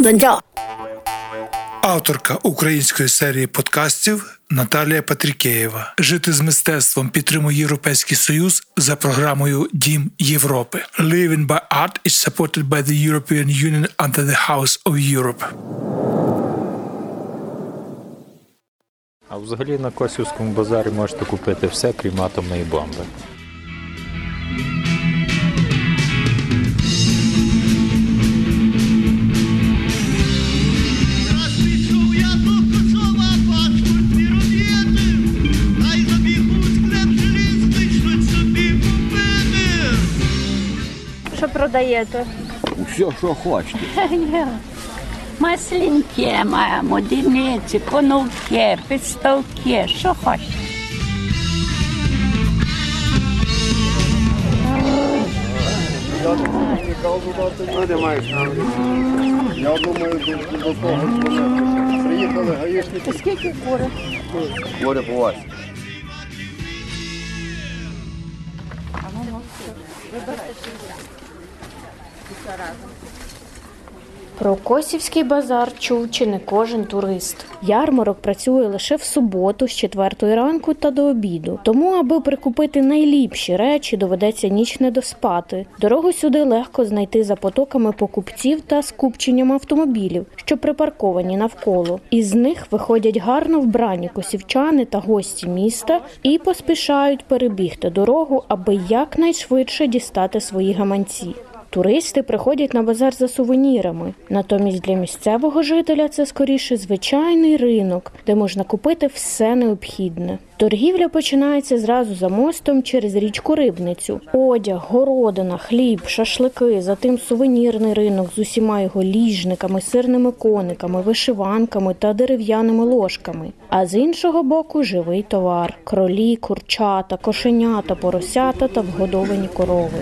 Донця, Авторка української серії подкастів Наталія Патрікеєва. Жити з мистецтвом підтримує Європейський Союз за програмою Дім Європи. Living by Art is supported by the European Union under the House of Europe. А взагалі на Косівському базарі можете купити все, крім атомної бомби. Продаєте? Все, що хочете. Маслінки маємо, дільниці, понуки, підставки, що хочете. Я думаю, до, того. Приїхали гаїшники. Скільки кури? Говорять по вас. Про Косівський базар чув чи не кожен турист. Ярмарок працює лише в суботу з 4 ранку та до обіду. Тому, аби прикупити найліпші речі, доведеться ніч не доспати. Дорогу сюди легко знайти за потоками покупців та скупченням автомобілів, що припарковані навколо. Із них виходять гарно вбрані косівчани та гості міста і поспішають перебігти дорогу, аби якнайшвидше дістати свої гаманці. Туристи приходять на базар за сувенірами. Натомість для місцевого жителя це скоріше звичайний ринок, де можна купити все необхідне. Торгівля починається зразу за мостом через річку Рибницю. Одяг, городина, хліб, шашлики, затим сувенірний ринок з усіма його ліжниками, сирними кониками, вишиванками та дерев'яними ложками. А з іншого боку живий товар: кролі, курчата, кошенята, поросята та вгодовані корови.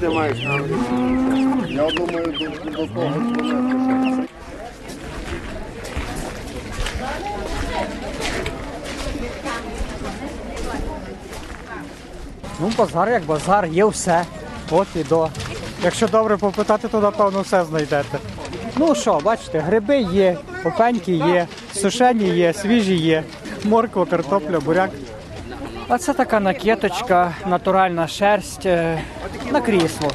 Де маєш? Я думаю, до, до того дзвонити. Ну, базар як базар, є все. От і до. Якщо добре попитати, то напевно все знайдете. Ну що, бачите, гриби є, опеньки є, сушені є, свіжі є, морква, картопля, буряк. А це така накеточка, натуральна шерсть е, на крісло.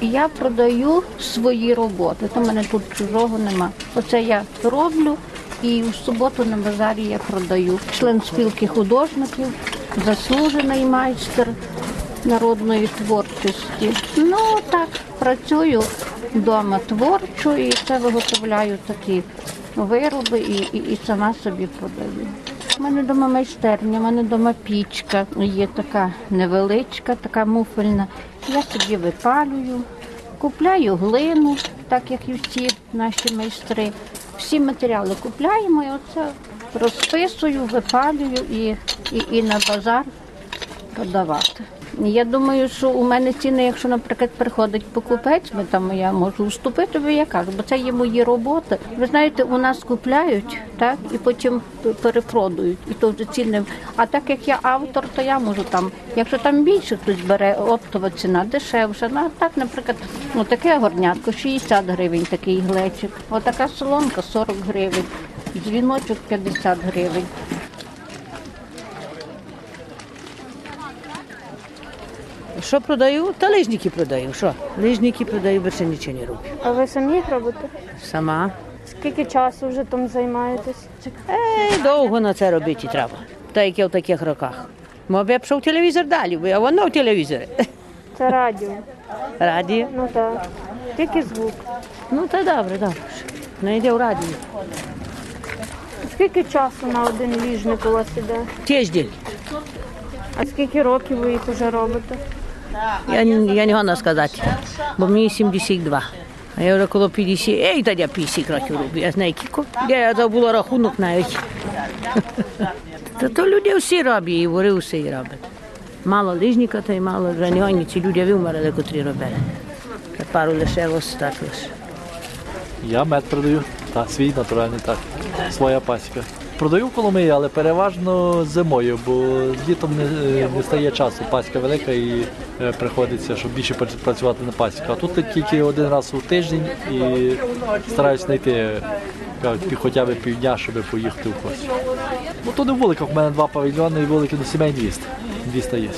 Я продаю свої роботи. В мене тут чужого нема. Оце я роблю і в суботу на базарі я продаю. Член спілки художників, заслужений майстер народної творчості. Ну так, працюю вдома творчо і це виготовляю такі вироби і, і, і сама собі продаю. У мене вдома майстерня, у мене вдома пічка, є така невеличка, така муфельна. Я собі випалюю, купляю глину, так як і всі наші майстри. Всі матеріали купляємо і оце розписую, випалюю і, і, і на базар продавати. Я думаю, що у мене ціни, якщо, наприклад, приходить покупець, ми там я можу уступити, бо я бо це є мої роботи. Ви знаєте, у нас купляють, так, і потім перепродають. І то вже ціни. А так як я автор, то я можу там, якщо там більше хтось бере, оптова ціна дешевша. Ну, а так, наприклад, ну таке горнятко 60 гривень, такий глечик. Отака солонка 40 гривень, дзвіночок 50 гривень. Що продаю? Та лижники продаю. Що? Лижники продаю, більше нічого не роблю. А ви самі їх робите? Сама. Скільки часу вже там займаєтесь? Ей, довго на це робити треба. Та як я в таких роках. Мов я пішов телевізор далі, бо я воно в телевізорі. Це радіо. Радіо. Ну так. Тільки звук. Ну та добре, добре. Не йде в радіо. Скільки часу на один ліжник у вас іде? Тиждень. А скільки років ви їх уже робите? Я, я не можу сказати, бо мені 72. А я вже коло 50, ей, та я 50 років роблю, я знаю кілько. Я забула рахунок навіть. Та то люди всі роблять, і вори всі роблять. Мало лижника, та й мало вже ці люди вимерли, котрі робили. Та пару лишилось, так лише. Я мед продаю, та свій натуральний, так. Своя пасіка. Продаю в Коломиї, але переважно зимою, бо літом не, не стає часу. Паська велика і е, приходиться, щоб більше працювати на пасіках. А тут тільки один раз у тиждень і стараюсь знайти кажуть, хоча б півдня, щоб поїхати в кості. Ну то не в мене два павільйони і вулики на сімей 200. 200 є.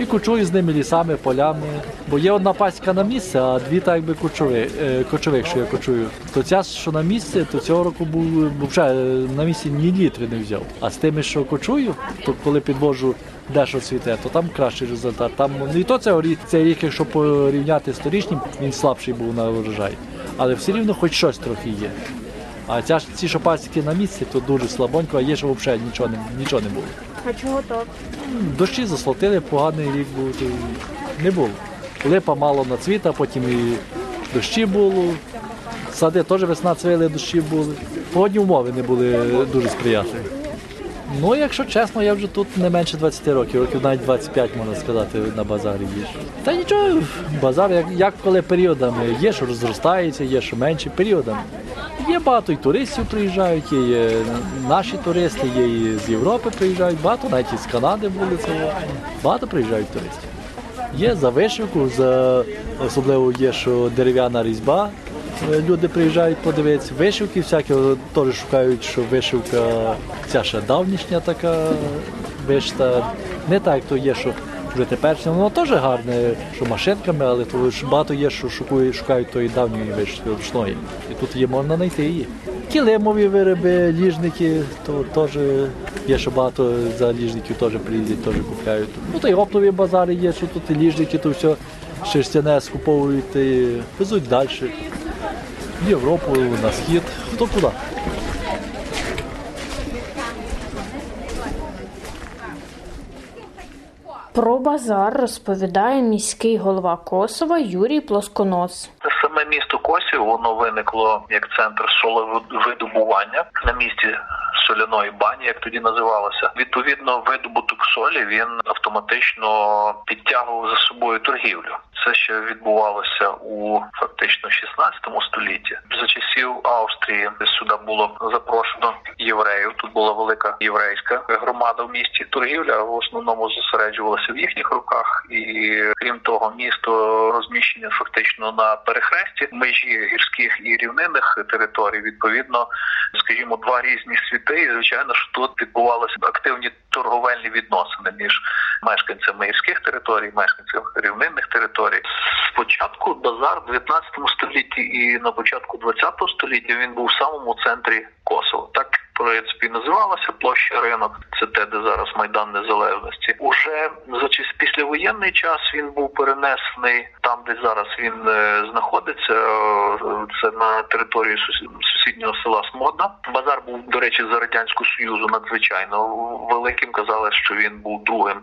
І кучую з ними лісами, полями. Бо є одна пасіка на місце, а дві так якби кочови, е, кочових, що я кочую. То ця, що на місці, то цього року був вже на місці ні літри не взяв. А з тими, що кочую, то коли підвожу дещо цвіте, то там кращий результат. Там ну, і то цього рік, цей рік, якщо порівняти з торічнім, він слабший був на урожай. Але все рівно хоч щось трохи є. А ця ж ці що пасіки на місці, то дуже слабонько, а є, що взагалі нічого не, нічого не було. А чого так? Дощі заслотили, поганий рік був, то не було. Липа мало на цвіта, потім і дощі було. Сади теж весна цвіли, дощі були. Погодні умови не були дуже сприятливі. Ну, якщо чесно, я вже тут не менше 20 років, років навіть 25, можна сказати, на базарі їжджу. Та нічого, базар, як, як коли періодами. Є, що розростається, є, що менше періодами. Є багато і туристів приїжджають, є, наші туристи, є і з Європи приїжджають, багато навіть із Канади були це. Багато приїжджають туристів. Є за вишивку, за особливо є, що дерев'яна різьба. Е, Люди приїжджають подивитися. Вишивки всякі теж шукають, що вишивка ця ще давнішня така вишта. Не так, то є, що вже теперішня, воно теж гарне, що машинками, але то багато є, що шукають, шукають тої давньої ручної. І тут є можна знайти її. Килимові вироби, ліжники, то теж є, що багато за ліжників теж приїздять, теж купляють. Ну та й оптові базари є, що тут і ліжники, то все шерстяне скуповують і везуть далі. В Європу, на схід, хто куди. Про базар розповідає міський голова Косова Юрій Плосконос. Саме місто Косів воно виникло як центр соловидобування на місці соляної бані, як тоді називалося. Відповідно, видобуток солі він автоматично підтягував за собою торгівлю. Це ще відбувалося у фактично 16 столітті. За часів Австрії сюди було запрошено євреїв. Тут була велика єврейська громада в місті. Торгівля в основному зосереджувалася в їхніх руках, і крім того, місто розміщення фактично на перехресті межі гірських і рівнинних територій. Відповідно, скажімо, два різні світи. І звичайно, що тут відбувалися активні торговельні відносини між мешканцями гірських територій, мешканцями рівнинних територій. Спочатку базар в 19 столітті і на початку 20 століття він був в самому центрі Косово. Так в принципі називалася площа ринок. Це те, де зараз майдан незалежності. Уже за післявоєнний час він був перенесений там, де зараз він е, знаходиться. е, Це на території сусі- сусіднього села Смодна. Базар був, до речі, за радянського союзу надзвичайно великим. Казали, що він був другим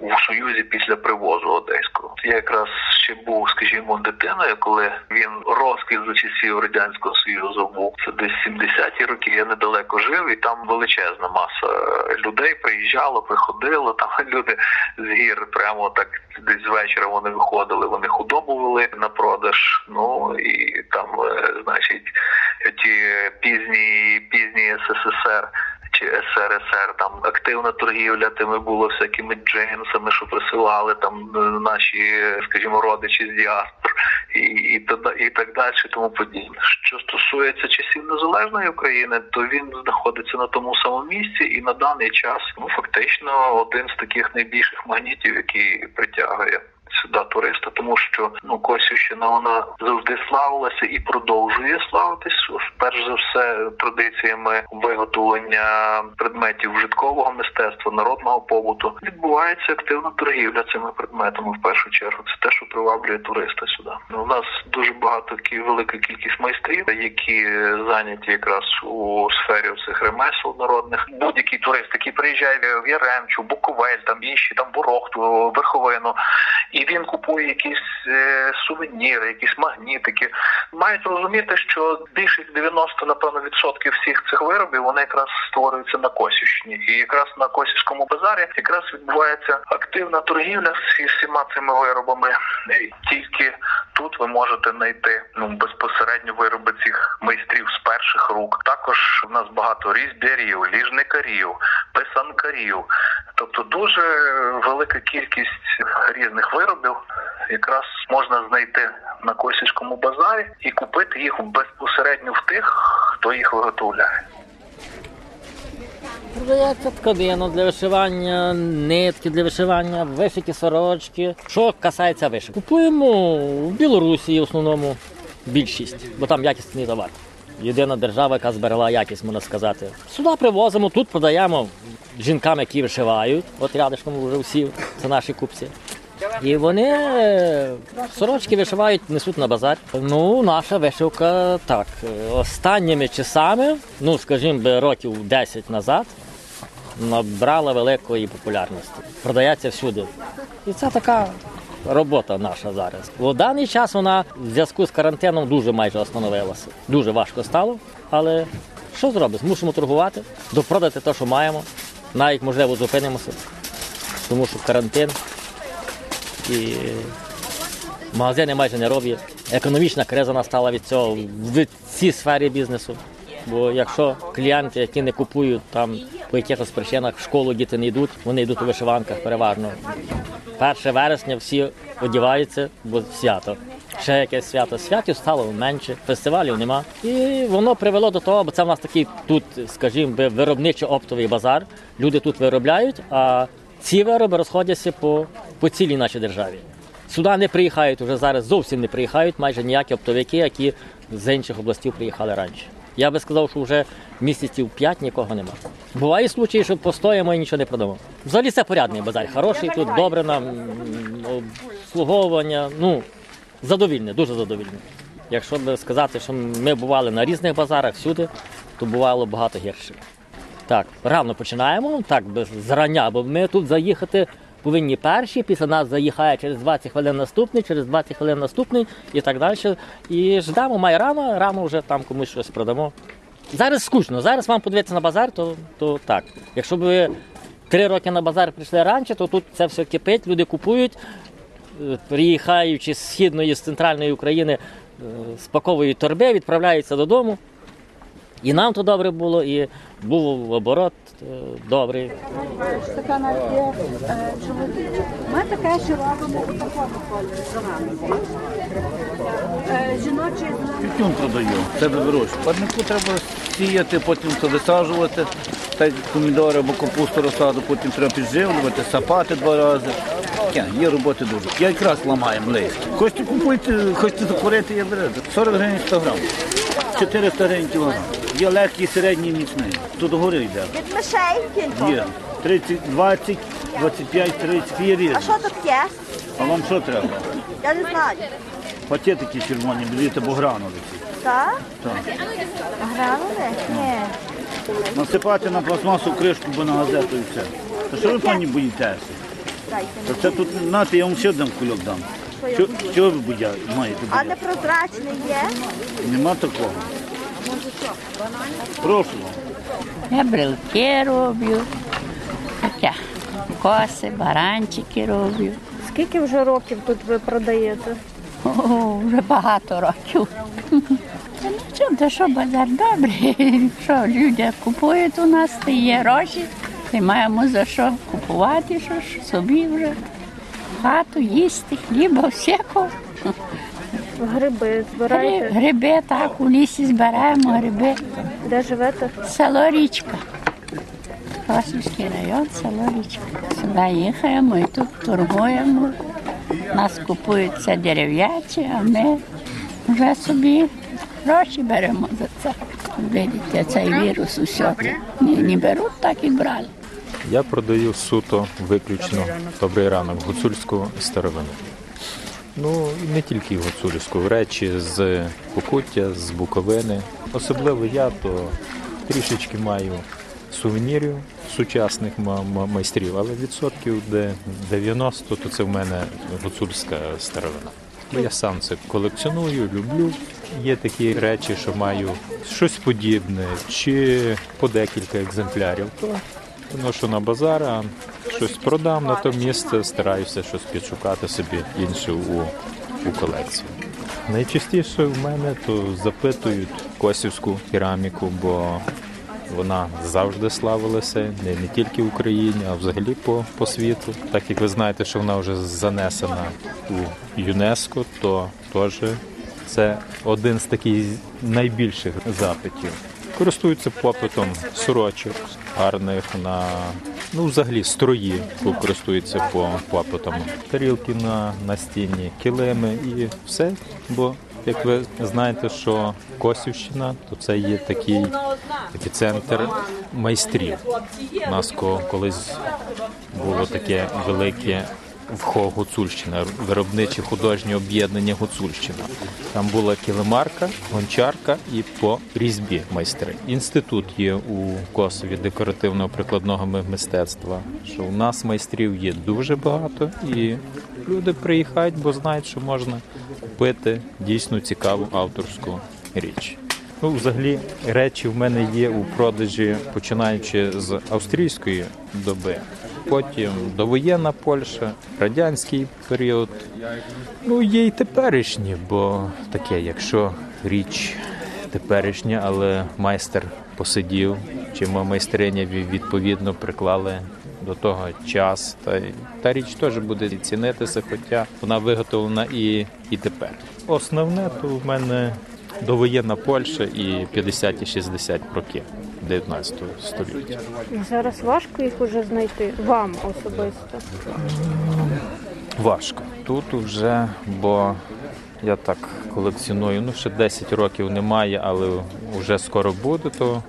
у союзі після привозу одеського. Я якраз ще був, скажімо, дитиною, коли він розквіт за часів радянського союзу був. Це десь 70-ті роки. Я недалеко жив, і там величезна маса людей приїжджало, приходило. Там люди з гір прямо так десь з вечора вони виходили. Вони худобу вели на продаж. Ну і там, е, значить, ті пізні пізні СССР чи СРСР, там активна торгівля тими було всякими джинсами, що присилали там е, наші, скажімо, родичі з діаспор і, і, і так далі, тому подібне. Що стосується часів незалежної України, то він знаходиться на тому самому місці, і на даний час ну фактично один з таких найбільших магнітів, який притягує сюди туриста, тому що ну Косівщина вона завжди славилася і продовжує славитись. Перш за все традиціями виготовлення предметів вжиткового мистецтва, народного побуту. Відбувається активна торгівля цими предметами в першу чергу. Це те, що приваблює туриста сюди. У нас дуже багато велика кількість майстрів, які зайняті якраз у сфері цих ремесел народних. Будь-який турист, який приїжджає в Яремчу, Буковель, там інші там Ворохту, Верховину, і він купує якісь е, сувеніри, якісь магнітики. Мають розуміти, що більше 90, напевно, відсотків всіх цих виробів вони якраз створюються на Косівщині. І якраз на Косівському базарі якраз відбувається активна торгівля з всіма цими виробами. Тільки тут ви можете знайти ну безпосередньо вироби цих майстрів з перших рук. Також в нас багато різьбярів, ліжникарів, писанкарів. Тобто дуже велика кількість різних виробів якраз можна знайти на Косівському базарі і купити їх безпосередньо в тих, хто їх виготовляє. Продається тканина для вишивання, нитки для вишивання, вишиті сорочки. Що касається вишивки? Купуємо в Білорусі в основному більшість, бо там якісний товар. Єдина держава, яка зберегла якість, можна сказати. Сюди привозимо, тут продаємо жінкам, які вишивають. От рядишком вже всі, це наші купці. І вони е, сорочки вишивають, несуть на базар. Ну, наша вишивка так. е, Останніми часами, ну скажімо, би років 10 назад, набрала великої популярності. Продається всюди. І це така робота наша зараз. У даний час вона в зв'язку з карантином дуже майже остановилася. Дуже важко стало, але що зробиш? Мусимо торгувати, допродати те, що маємо. Навіть можливо зупинимося, тому що карантин і магазини майже не роблять. Економічна криза настала від цього в цій сфері бізнесу. Бо якщо клієнти, які не купують там по якихось причинах в школу діти не йдуть, вони йдуть у вишиванках переважно. 1 вересня всі одягаються, бо свято. Ще якесь свято. Святів стало менше, фестивалів нема. І воно привело до того, бо це в нас такий тут, скажімо, виробничо-оптовий базар. Люди тут виробляють, а ці вироби розходяться по, по цілій нашій державі. Сюди не приїхають вже зараз, зовсім не приїхають майже ніякі оптовики, які з інших областей приїхали раніше. Я би сказав, що вже місяців 5 нікого нема. Буває случаї, що постоїмо і нічого не продамо. Взагалі це порядний базар, хороший тут, добре нам обслуговування. Ну, задовільне, дуже задовільне. Якщо би сказати, що ми бували на різних базарах всюди, то бувало багато гірше. Так, рано починаємо, так без зрання, бо ми тут заїхати повинні перші, після нас заїхає через 20 хвилин наступний, через 20 хвилин наступний і так далі. І ждемо, має рано, рано вже там комусь щось продамо. Зараз скучно, зараз вам подивитися на базар, то, то так. Якщо б ви три роки на базар прийшли раніше, то тут це все кипить, люди купують, е, приїхаючи з східної, з центральної України, е, спаковують торби, відправляються додому. І нам то добре було, і був оборот добрий. Така навіть є е. Ми таке ще робимо у такому кольорі зеленому. Е, Жіночий Тютюн продаю, себе вирощую. Парнику треба сіяти, потім це висаджувати, як помідори або капусту розсаду, потім треба підживлювати, сапати два рази. Таке, Є роботи дуже. Я якраз ламаю листя. Хочете купуйте, хочете закурити, я беру. 40 гривень 100 грам. 400 гривень кілограм. Є легкий, середній, міцний. Тут догори йде. від мишей Є. 30, 20, 25, 30, є різні. А що тут є? А вам що треба? Я не знаю. Пакетики червоні, беріть або гранули. Так? Так. Гранули? Ні. Насипати на пластмасу кришку, бо на газету і все. То що ви пані боїтеся? То це тут, знаєте, я вам ще дам кульок дам. Що Що, ви будя, маєте А будя? непрозрачний є? Нема такого. Прошу. Я брелки роблю, таке, коси, баранчики роблю. Скільки вже років тут ви продаєте? О, вже багато років. Та ну що, то що базар добрий. Що люди купують у нас, то є гроші, і маємо за що купувати, що ж собі вже. Хату їсти, хліба, всякого. Гриби збираєте? Гриби, так, у лісі збираємо гриби. Де живете? Село Річка. Косівський район, село Річка. Сюди їхаємо і тут торгуємо. Нас купують все дерев'яче, а ми вже собі гроші беремо за це. Видите, цей вірус усе. Ні, не беруть, так і брали. Я продаю суто виключно добрий ранок гуцульську старовину. Ну і не тільки гуцульську, речі з Покуття, з Буковини. Особливо я то трішечки маю сувенірів сучасних ма- ма- майстрів, але відсотків де 90 то це в мене гуцульська старовина. Бо я сам це колекціоную, люблю. Є такі речі, що маю щось подібне, чи по декілька екземплярів, то виношу на базар, а щось продам на то місце, стараюся щось підшукати собі інше у, у колекцію. Найчастіше в мене то запитують косівську кераміку, бо вона завжди славилася не, не тільки в Україні, а взагалі по, по світу. Так як ви знаєте, що вона вже занесена у ЮНЕСКО, то теж це один з таких найбільших запитів. Користуються попитом сорочок гарних на ну взагалі строї користуються по клапотам. Тарілки на, на стіні, килими і все. Бо як ви знаєте, що Косівщина, то це є такий епіцентр майстрів. У нас колись було таке велике ВХО Гуцульщина, виробниче художнє об'єднання Гуцульщина. Там була килимарка, гончарка і по різьбі майстри. Інститут є у Косові декоративно-прикладного мистецтва. Що у нас майстрів є дуже багато, і люди приїхають, бо знають, що можна купити дійсно цікаву авторську річ. Ну, взагалі, речі в мене є у продажі, починаючи з австрійської доби, потім довоєнна Польща, радянський період. Ну, є й теперішні, бо таке, якщо річ теперішня, але майстер посидів, чи майстриня відповідно приклали до того час, та, та річ теж буде цінитися, хоча вона виготовлена і, і тепер. Основне то в мене довоєнна Польща і 50-60 роки 19 століття. Зараз важко їх уже знайти вам особисто. Важко. Тут вже, бо я так колекціоную, ну ще 10 років немає, але вже скоро буде, то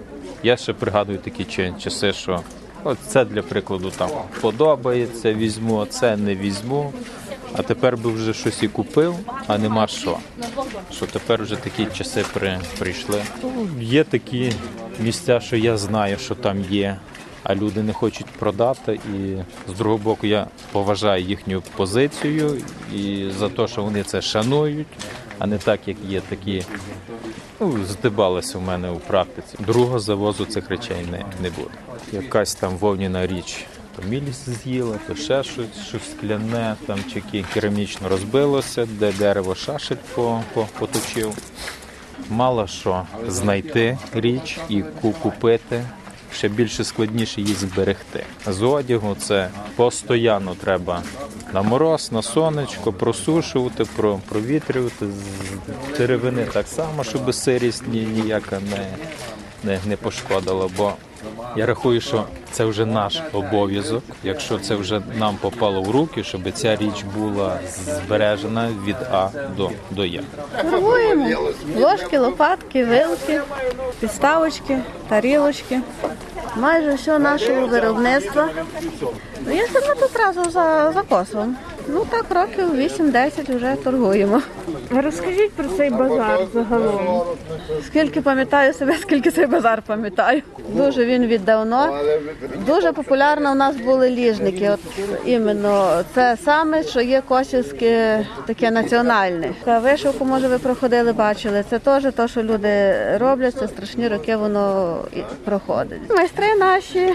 я ще пригадую такі часи, що от це для прикладу там подобається, візьму, а це не візьму. А тепер би вже щось і купив, а нема що. Що тепер вже такі часи при, прийшли. Ну, є такі місця, що я знаю, що там є, а люди не хочуть продати. І з другого боку, я поважаю їхню позицію і за те, що вони це шанують, а не так, як є такі. Ну, здибалося в мене у практиці. Другого завозу цих речей не, не буде. Якась там вовняна річ. То мілість з'їла, то ще щось, щось скляне, там чи керамічно розбилося, де дерево шашель по, по, поточив. Мало що знайти річ і купити. Ще більше складніше її зберегти. З одягу це постійно треба на мороз, на сонечко, просушувати, про- провітрювати. З деревини так само, щоб сирість ніяка не, не, не пошкодила. Бо я рахую, що це вже наш обов'язок, якщо це вже нам попало в руки, щоб ця річ була збережена від А до, до Я. Торгуємо ложки, лопатки, вилки, підставочки, тарілочки. Майже все нашого виробництва. Ну, я сама тут разом за, за Косовом. Ну так років 8-10 вже торгуємо. Розкажіть про цей базар загалом. Скільки пам'ятаю себе, скільки цей базар пам'ятаю. Дуже він віддавно. Дуже популярно у нас були ліжники. От іменно це саме, що є косівське таке національне. Та вишивку, може, ви проходили, бачили. Це теж те, що люди роблять. Це страшні роки воно і проходить. Майстри наші.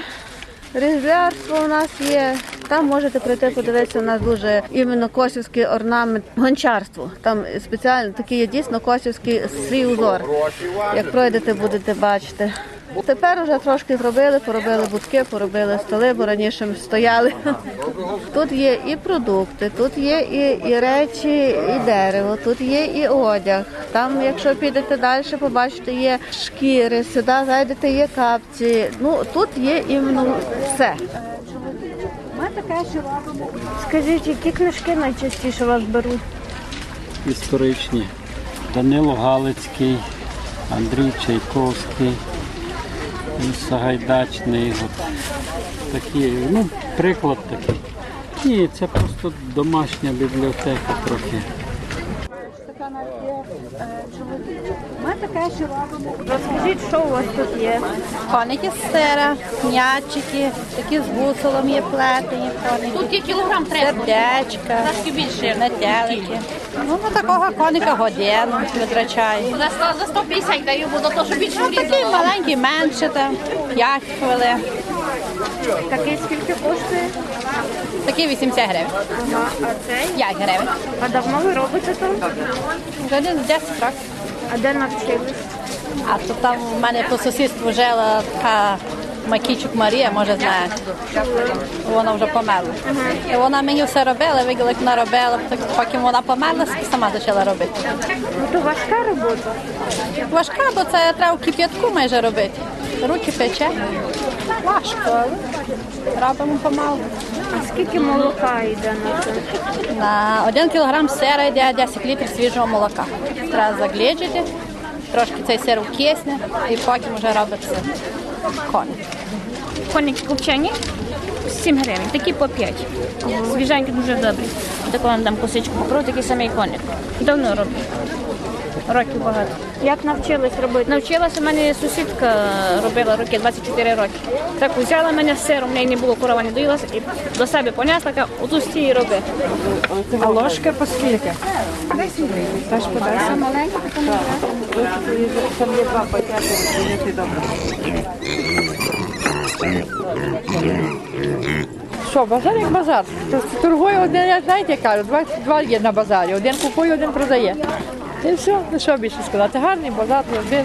Різблярство у нас є. Там можете прийти подивитися. У нас дуже іменно косівський орнамент, гончарство. Там спеціально такий є дійсно косівський свій узор. Як пройдете, будете бачити. Тепер вже трошки зробили, поробили будки, поробили столи, бо раніше ми стояли. Тут є і продукти, тут є і, і речі, і дерево, тут є і одяг. Там, якщо підете далі, побачите, є шкіри, сюди зайдете, є капці. Ну тут є іменно все. Мене таке, робимо. Скажіть, які книжки найчастіше вас беруть? історичні. Данило Галицький, Андрій Чайковський, Сагайдачний. От такі, ну, приклад такий. Ні, це просто домашня бібліотека трохи. Така є е. Ми таке, що робимо. Розкажіть, що у вас тут є? Коники з сира, м'ячики, такі з гуселом є плетені коники. Тут є кілограм треба. Сердечка, Трошки більше. метелики. Ну, на такого коника годину витрачаю. За 100, за 150 даю, бо до того, щоб більше Ну, врізало. маленькі, менше там, 5 хвилин. Такий скільки коштує? Такі 80 гривень. Ага, а цей? 5 гривень. А давно ви робите тут? Вже десь 10 років. А де навчились? А то там в мене по сусідству жила така Макійчук Марія, може знає. Вона вже померла. І вона мені все робила, виділа, як вона робила, так поки вона померла, сама почала робити. Ну то важка робота. Важка, бо це треба в кип'ятку майже робити. Руки пече. Важко, але робимо помалу. А скільки молока йде на це? На один кілограм сира йде 10 літрів свіжого молока. Треба загледжити, трошки цей сир вкисне і потім вже робиться коник. Коники копчені 7 гривень, такі по 5. Свіженькі дуже добрі. Так вам дам косичку покрою, такий самий коник. Давно роблю. Років багато. Як навчились робити? Навчилася в мене сусідка робила роки 24 роки. Так взяла мене сиром, в неї не було корова, не доїлася і до себе понесла, така оту стій роби. А ложка по скільки? Теж по 10? Маленька, така Там є два пакети, прийняти добре. Що, базар як базар? Торгує один, знаєте, як кажу, два, два є на базарі. Один купує, один продає. І все, ну що більше сказати. Гарний базар, завжди.